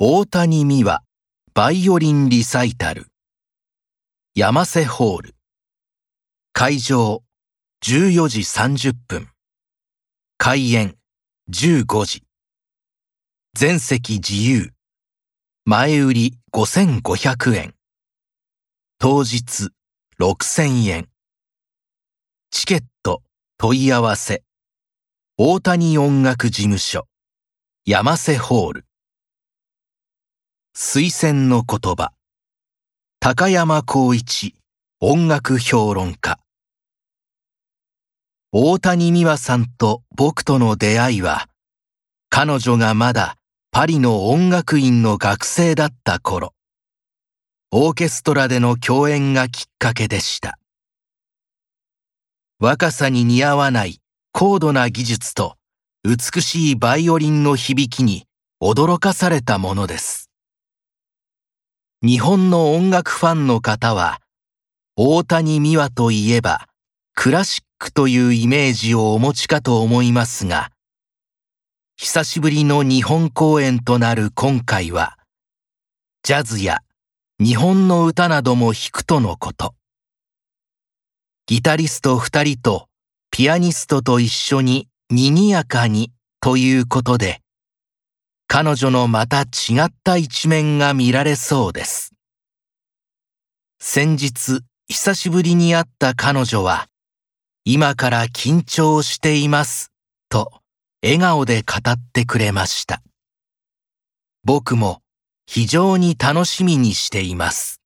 大谷美和バイオリンリサイタル。山瀬ホール。会場14時30分。開演15時。全席自由。前売り5500円。当日6000円。チケット問い合わせ。大谷音楽事務所山瀬ホール。推薦の言葉。高山光一音楽評論家。大谷美和さんと僕との出会いは彼女がまだパリの音楽院の学生だった頃。オーケストラでの共演がきっかけでした。若さに似合わない高度な技術と美しいバイオリンの響きに驚かされたものです。日本の音楽ファンの方は、大谷美和といえば、クラシックというイメージをお持ちかと思いますが、久しぶりの日本公演となる今回は、ジャズや日本の歌なども弾くとのこと。ギタリスト二人とピアニストと一緒に賑やかにということで、彼女のまた違った一面が見られそうです。先日、久しぶりに会った彼女は、今から緊張しています、と笑顔で語ってくれました。僕も非常に楽しみにしています。